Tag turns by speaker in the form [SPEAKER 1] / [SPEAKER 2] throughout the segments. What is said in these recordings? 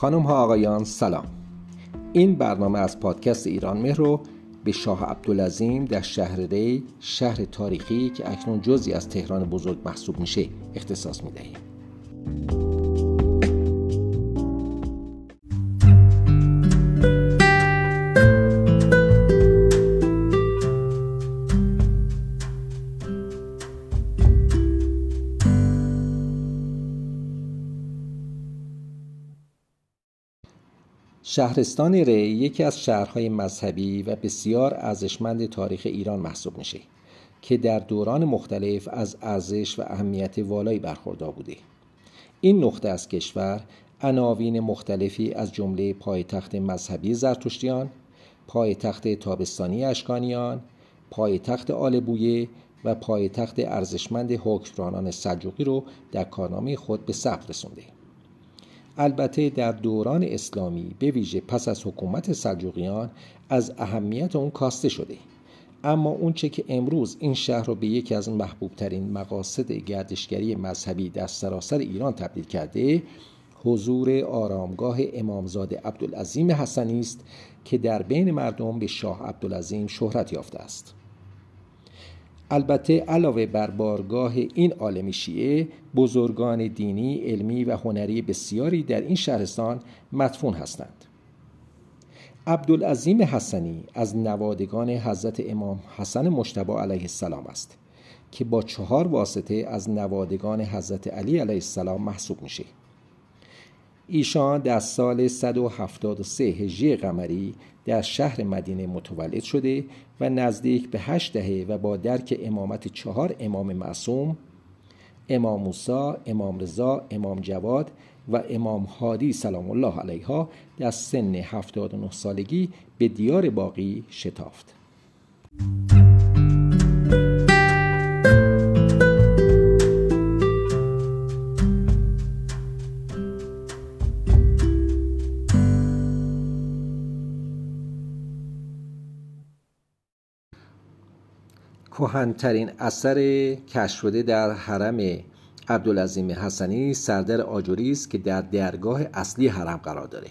[SPEAKER 1] خانم ها آقایان سلام. این برنامه از پادکست ایران مهر رو به شاه عبدالعظیم در شهر ری شهر تاریخی که اکنون جزی از تهران بزرگ محسوب میشه اختصاص می‌دهیم. شهرستان ری یکی از شهرهای مذهبی و بسیار ارزشمند تاریخ ایران محسوب میشه که در دوران مختلف از ارزش و اهمیت والایی برخوردار بوده. این نقطه از کشور عناوین مختلفی از جمله پایتخت مذهبی زرتشتیان پایتخت تابستانی اشکانیان پایتخت آلبویه و پایتخت ارزشمند حکمرانان سلجوقی رو در کارنامه خود به ثبت رسونده. البته در دوران اسلامی به ویژه پس از حکومت سلجوقیان از اهمیت اون کاسته شده. اما اونچه که امروز این شهر رو به یکی از محبوب ترین مقاصد گردشگری مذهبی در سراسر ایران تبدیل کرده حضور آرامگاه امامزاده عبدالعظیم حسنی است که در بین مردم به شاه عبدالعظیم شهرت یافته است. البته علاوه بر بارگاه این عالم شیعه بزرگان دینی، علمی و هنری بسیاری در این شهرستان مدفون هستند. عبدالعظیم حسنی از نوادگان حضرت امام حسن مشتبه علیه السلام است که با چهار واسطه از نوادگان حضرت علی علیه السلام محسوب میشه. ایشان در سال 173 هجری قمری در شهر مدینه متولد شده و نزدیک به هشت دهه و با درک امامت چهار امام معصوم امام موسی، امام رضا، امام جواد و امام هادی سلام الله علیها در سن 79 سالگی به دیار باقی شتافت. کهنترین اثر کشف در حرم عبدالعظیم حسنی سردر آجوری است که در درگاه اصلی حرم قرار داره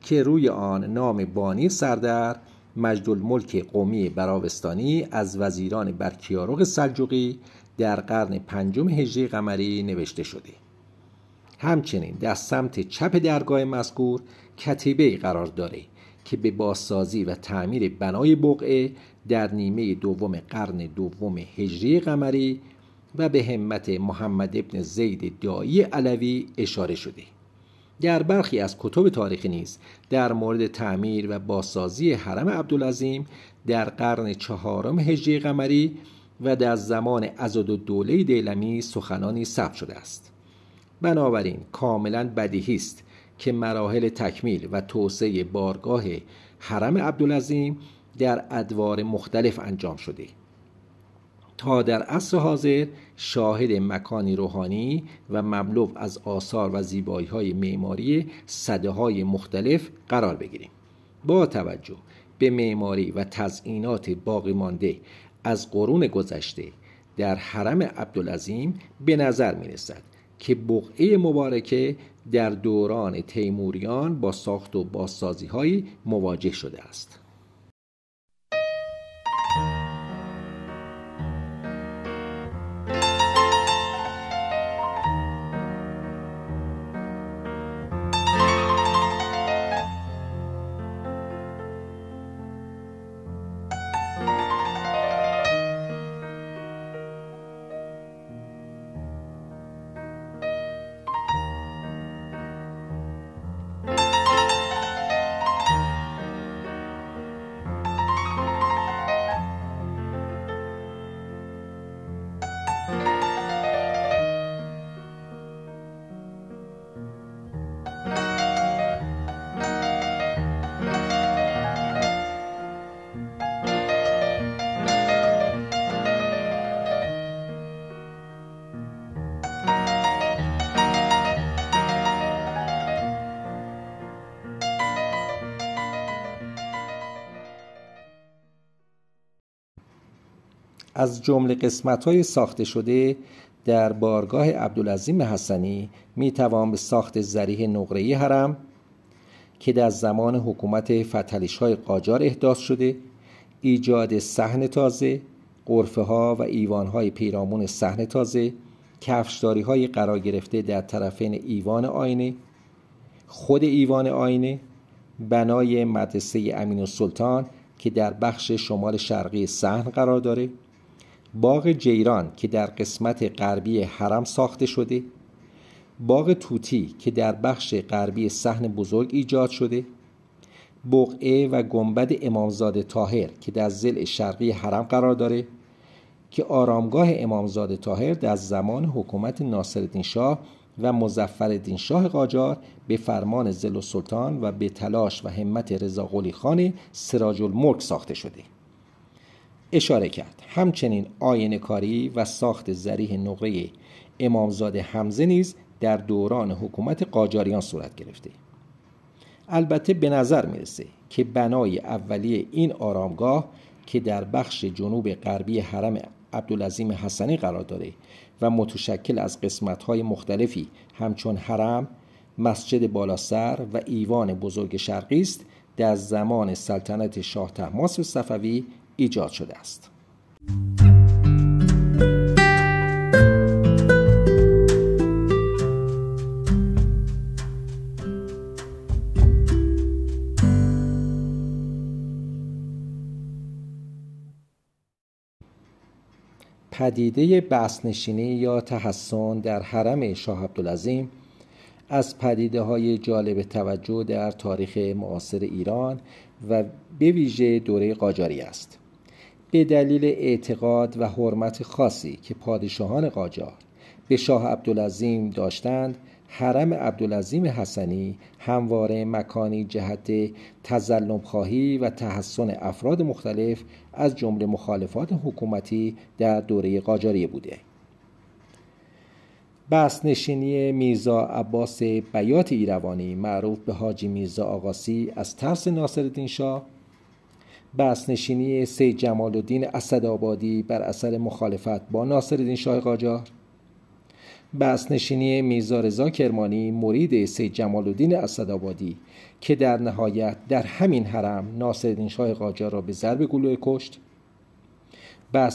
[SPEAKER 1] که روی آن نام بانی سردر مجد قومی براوستانی از وزیران برکیارق سلجوقی در قرن پنجم هجری قمری نوشته شده. همچنین در سمت چپ درگاه مذکور کتیبه قرار داره که به بازسازی و تعمیر بنای بقعه در نیمه دوم قرن دوم هجری قمری و به همت محمد ابن زید دایی علوی اشاره شده. در برخی از کتب تاریخی نیز در مورد تعمیر و بازسازی حرم عبدالعظیم در قرن چهارم هجری قمری و در زمان ازاد و دوله دیلمی سخنانی ثبت شده است. بنابراین کاملا بدیهی است که مراحل تکمیل و توسعه بارگاه حرم عبدالعظیم در ادوار مختلف انجام شده. تا در عصر حاضر شاهد مکانی روحانی و مملو از آثار و زیبایی های معماری صده های مختلف قرار بگیریم. با توجه به معماری و تزئینات باقی مانده از قرون گذشته در حرم عبدالعظیم به نظر می رسد که بقعه مبارکه در دوران تیموریان با ساخت و بازسازی مواجه شده است. از جمله قسمت های ساخته شده در بارگاه عبدالعظیم حسنی می توان به ساخت زریح نقره حرم که در زمان حکومت فتلیش های قاجار احداث شده ایجاد صحن تازه قرفه ها و ایوان های پیرامون صحن تازه کفشداری های قرار گرفته در طرفین ایوان آینه خود ایوان آینه بنای مدرسه امین السلطان که در بخش شمال شرقی صحن قرار داره. باغ جیران که در قسمت غربی حرم ساخته شده باغ توتی که در بخش غربی صحن بزرگ ایجاد شده بقعه و گنبد امامزاده تاهر که در زل شرقی حرم قرار داره که آرامگاه امامزاده تاهر در زمان حکومت ناصرالدین شاه و مزفر شاه قاجار به فرمان زل سلطان و به تلاش و همت رضا قلی خان سراج الملک ساخته شده. اشاره کرد. همچنین آینه کاری و ساخت زریح نقره امامزاده حمزه نیز در دوران حکومت قاجاریان صورت گرفته. البته به نظر می‌رسه که بنای اولیه این آرامگاه که در بخش جنوب غربی حرم عبدالعظیم حسنی قرار داره و متشکل از قسمت‌های مختلفی همچون حرم، مسجد بالاسر و ایوان بزرگ شرقی است در زمان سلطنت شاه تحماس صفوی ایجاد شده است. پدیده بسنشینی یا تحسن در حرم شاه عبدالعظیم از پدیده های جالب توجه در تاریخ معاصر ایران و به ویژه دوره قاجاری است به دلیل اعتقاد و حرمت خاصی که پادشاهان قاجار به شاه عبدالعظیم داشتند حرم عبدالعظیم حسنی همواره مکانی جهت تظلم خواهی و تحسن افراد مختلف از جمله مخالفات حکومتی در دوره قاجاریه بوده. بس نشینی میرزا عباس بیات ایروانی معروف به حاجی میرزا آقاسی از ترس ناصرالدین شاه بس نشینی سید جمال الدین اسدآبادی بر اثر مخالفت با ناصرالدین شاه قاجار. نشینی میرزا رضا کرمانی مرید سید جمال الدین اسدآبادی که در نهایت در همین حرم ناصرالدین شاه قاجار را به ضرب گلوله کشت.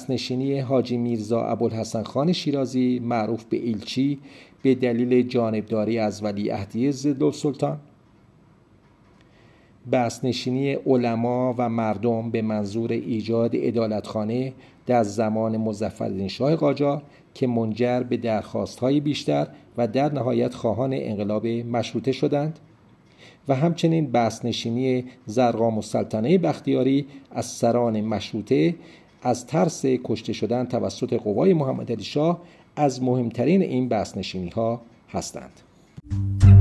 [SPEAKER 1] نشینی حاجی میرزا ابوالحسن خان شیرازی معروف به ایلچی به دلیل جانبداری از ولی عهدی ضد سلطان نشینی علما و مردم به منظور ایجاد ادالتخانه در زمان مظفرالدین شاه قاجار که منجر به درخواستهای بیشتر و در نهایت خواهان انقلاب مشروطه شدند و همچنین بسنشینی زرقام و سلطنه بختیاری از سران مشروطه از ترس کشته شدن توسط قوای محمد شاه از مهمترین این بسنشینی ها هستند.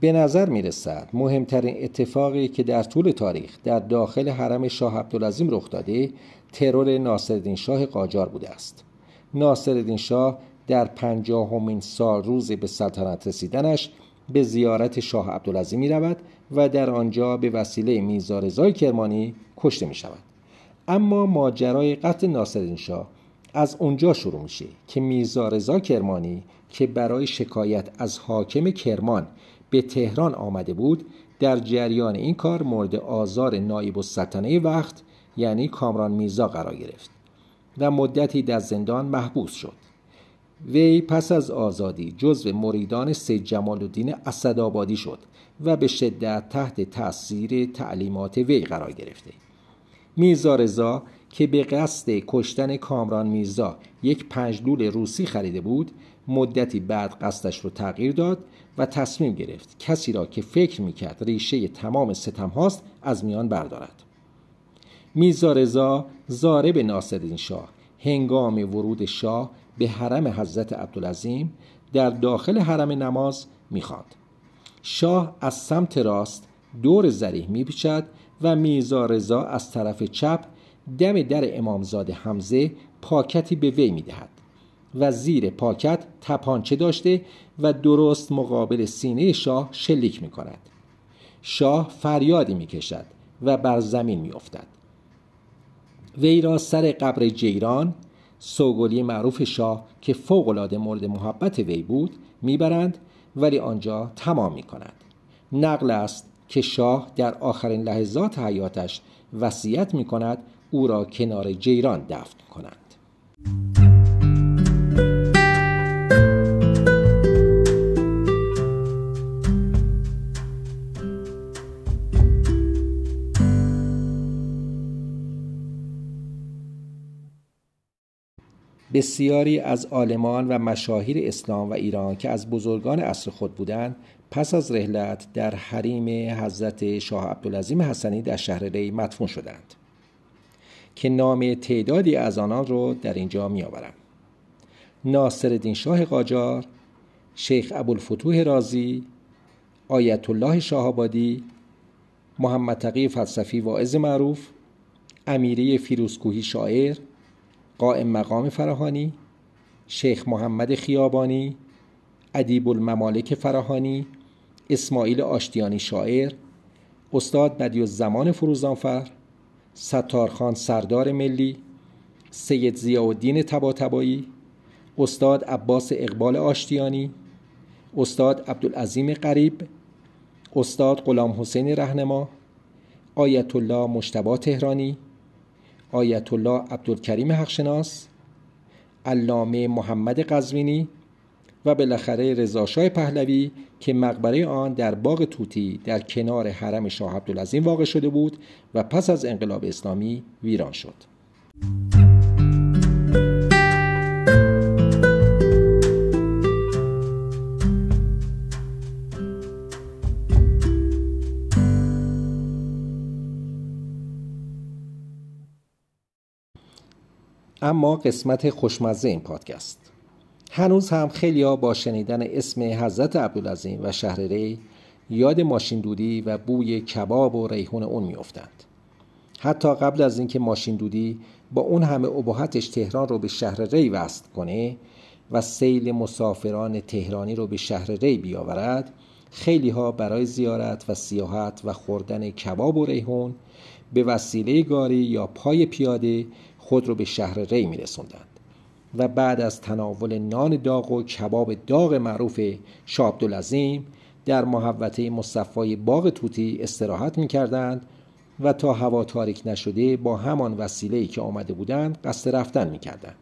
[SPEAKER 1] به نظر می رسد مهمترین اتفاقی که در طول تاریخ در داخل حرم شاه عبدالعظیم رخ داده ترور ناصرالدین شاه قاجار بوده است. ناصرالدین شاه در پنجاهمین سال روز به سلطنت رسیدنش به زیارت شاه عبدالعظیم می رود و در آنجا به وسیله میرزا رضای کرمانی کشته می شود اما ماجرای قتل ناصرالدین شاه از اونجا شروع میشه که میرزا رضا کرمانی که برای شکایت از حاکم کرمان به تهران آمده بود در جریان این کار مورد آزار نایب السلطنه وقت یعنی کامران میرزا قرار گرفت و مدتی در زندان محبوس شد. وی پس از آزادی جزو مریدان سید جمال الدین اسدآبادی شد و به شدت تحت تاثیر تعلیمات وی قرار گرفته. میرزا رضا که به قصد کشتن کامران میرزا یک پنجلول روسی خریده بود مدتی بعد قصدش رو تغییر داد و تصمیم گرفت کسی را که فکر می‌کرد ریشه تمام ستم هاست از میان بردارد. میزا رضا زارب ناصرالدین شاه هنگام ورود شاه به حرم حضرت عبدالعظیم در داخل حرم نماز می‌خواند. شاه از سمت راست دور زریح میپیچد و میزا رضا از طرف چپ دم در امامزاده حمزه پاکتی به وی می‌دهد. و زیر پاکت تپانچه داشته و درست مقابل سینه شاه شلیک می کند شاه فریادی می‌کشد و بر زمین میافتد. وی را سر قبر جیران سوگلی معروف شاه که فوقالعاده مورد محبت وی بود می‌برند ولی آنجا تمام می‌کنند نقل است که شاه در آخرین لحظات حیاتش وصیت می‌کند او را کنار جیران دفن کنند. بسیاری از عالمان و مشاهیر اسلام و ایران که از بزرگان عصر خود بودند پس از رحلت در حریم حضرت شاه عبدالعظیم حسنی در شهر ری مدفون شدند که نام تعدادی از آنان رو در اینجا ناصر شاه قاجار شیخ ابوالفتوح رازی آیت الله شاهآبادی محمد تقی فلسفی واعظ معروف امیره فیروزکوهی شاعر قائم مقام فراهانی شیخ محمد خیابانی ادیب الممالک فراهانی اسماعیل آشتیانی شاعر استاد بدی زمان فروزانفر ستارخان سردار ملی سید ضیاءالدین تباتبایی استاد عباس اقبال آشتیانی استاد عبدالعظیم قریب استاد غلام حسین رهنما آیت الله مشتبا تهرانی آیت الله عبدالکریم حقشناس علامه محمد قزوینی و بالاخره رضاشاه پهلوی که مقبره آن در باغ توتی در کنار حرم شاه عبدالعظیم واقع شده بود و پس از انقلاب اسلامی ویران شد. اما قسمت خوشمزه این پادکست. هنوز هم خیلی ها با شنیدن اسم حضرت عبدالعظیم و شهر ری یاد ماشین دودی و بوی کباب و ریحون اون میافتند. حتی قبل از اینکه ماشین دودی با اون همه ابهتش تهران رو به شهر ری وصل کنه و سیل مسافران تهرانی رو به شهر ری بیاورد خیلی ها برای زیارت و سیاحت و خوردن کباب و ریحون به وسیله گاری یا پای پیاده خود رو به شهر ری می رسوندند و بعد از تناول نان داغ و کباب داغ معروف شاه در محوطه مصفای باغ توتی استراحت می کردند و تا هوا تاریک نشده با همان وسیله‌ای که آمده بودند قصد رفتن می کردند.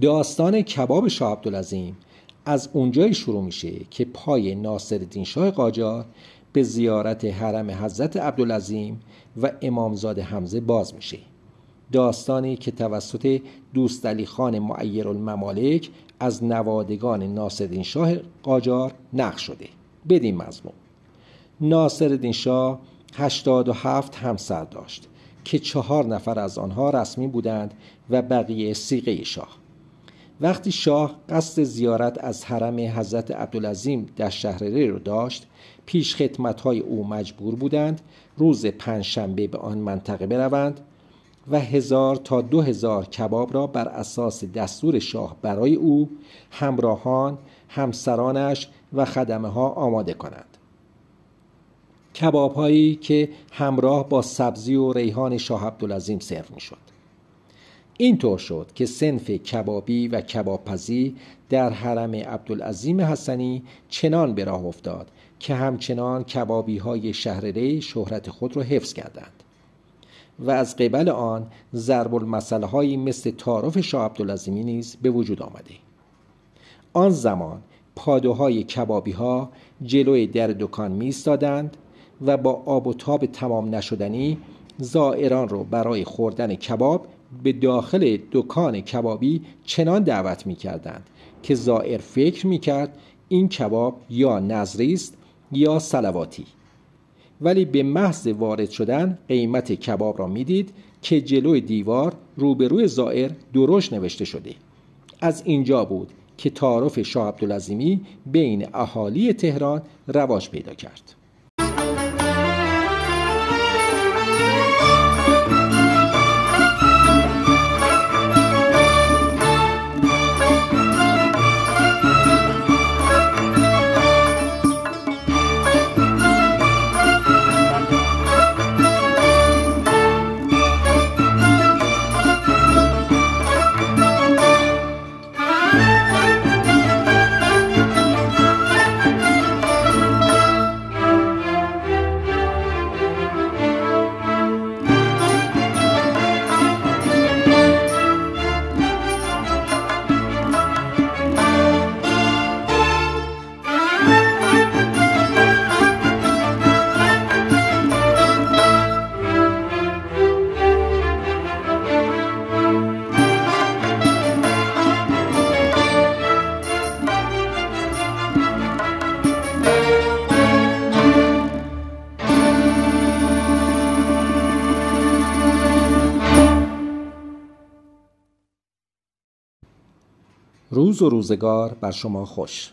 [SPEAKER 1] داستان کباب شاه عبدالعظیم از اونجایی شروع میشه که پای ناصر شاه قاجار به زیارت حرم حضرت عبدالعظیم و امامزاده حمزه باز میشه. داستانی که توسط دوست علی خان معیر الممالک از نوادگان ناصرالدین شاه قاجار نقش شده. بدین مضمون. ناصرالدین شاه 87 همسر داشت که چهار نفر از آنها رسمی بودند و بقیه سیغه شاه. وقتی شاه قصد زیارت از حرم حضرت عبدالعظیم در شهر ری رو داشت پیش خدمت های او مجبور بودند روز پنجشنبه به آن منطقه بروند و هزار تا دو هزار کباب را بر اساس دستور شاه برای او همراهان همسرانش و خدمه ها آماده کنند. کباب هایی که همراه با سبزی و ریحان شاه عبدالعظیم سرو می شد اینطور شد که سنف کبابی و کبابپزی در حرم عبدالعظیم حسنی چنان به راه افتاد که همچنان کبابی های شهر ری شهرت خود را حفظ کردند و از قبل آن ضرب المثل هایی مثل تعارف شاه عبدالعظیمی نیز به وجود آمده. آن زمان پادوهای کبابی ها جلوی در دکان می و با آب و تاب تمام نشدنی زائران را برای خوردن کباب به داخل دکان کبابی چنان دعوت می کردند که زائر فکر می کرد این کباب یا نظری است یا سلواتی ولی به محض وارد شدن قیمت کباب را می‌دید که جلوی دیوار روبروی زائر درشت نوشته شده. از اینجا بود که تعارف شاه عبدالعظیمی بین اهالی تهران رواج پیدا کرد. روز و روزگار بر شما خوش.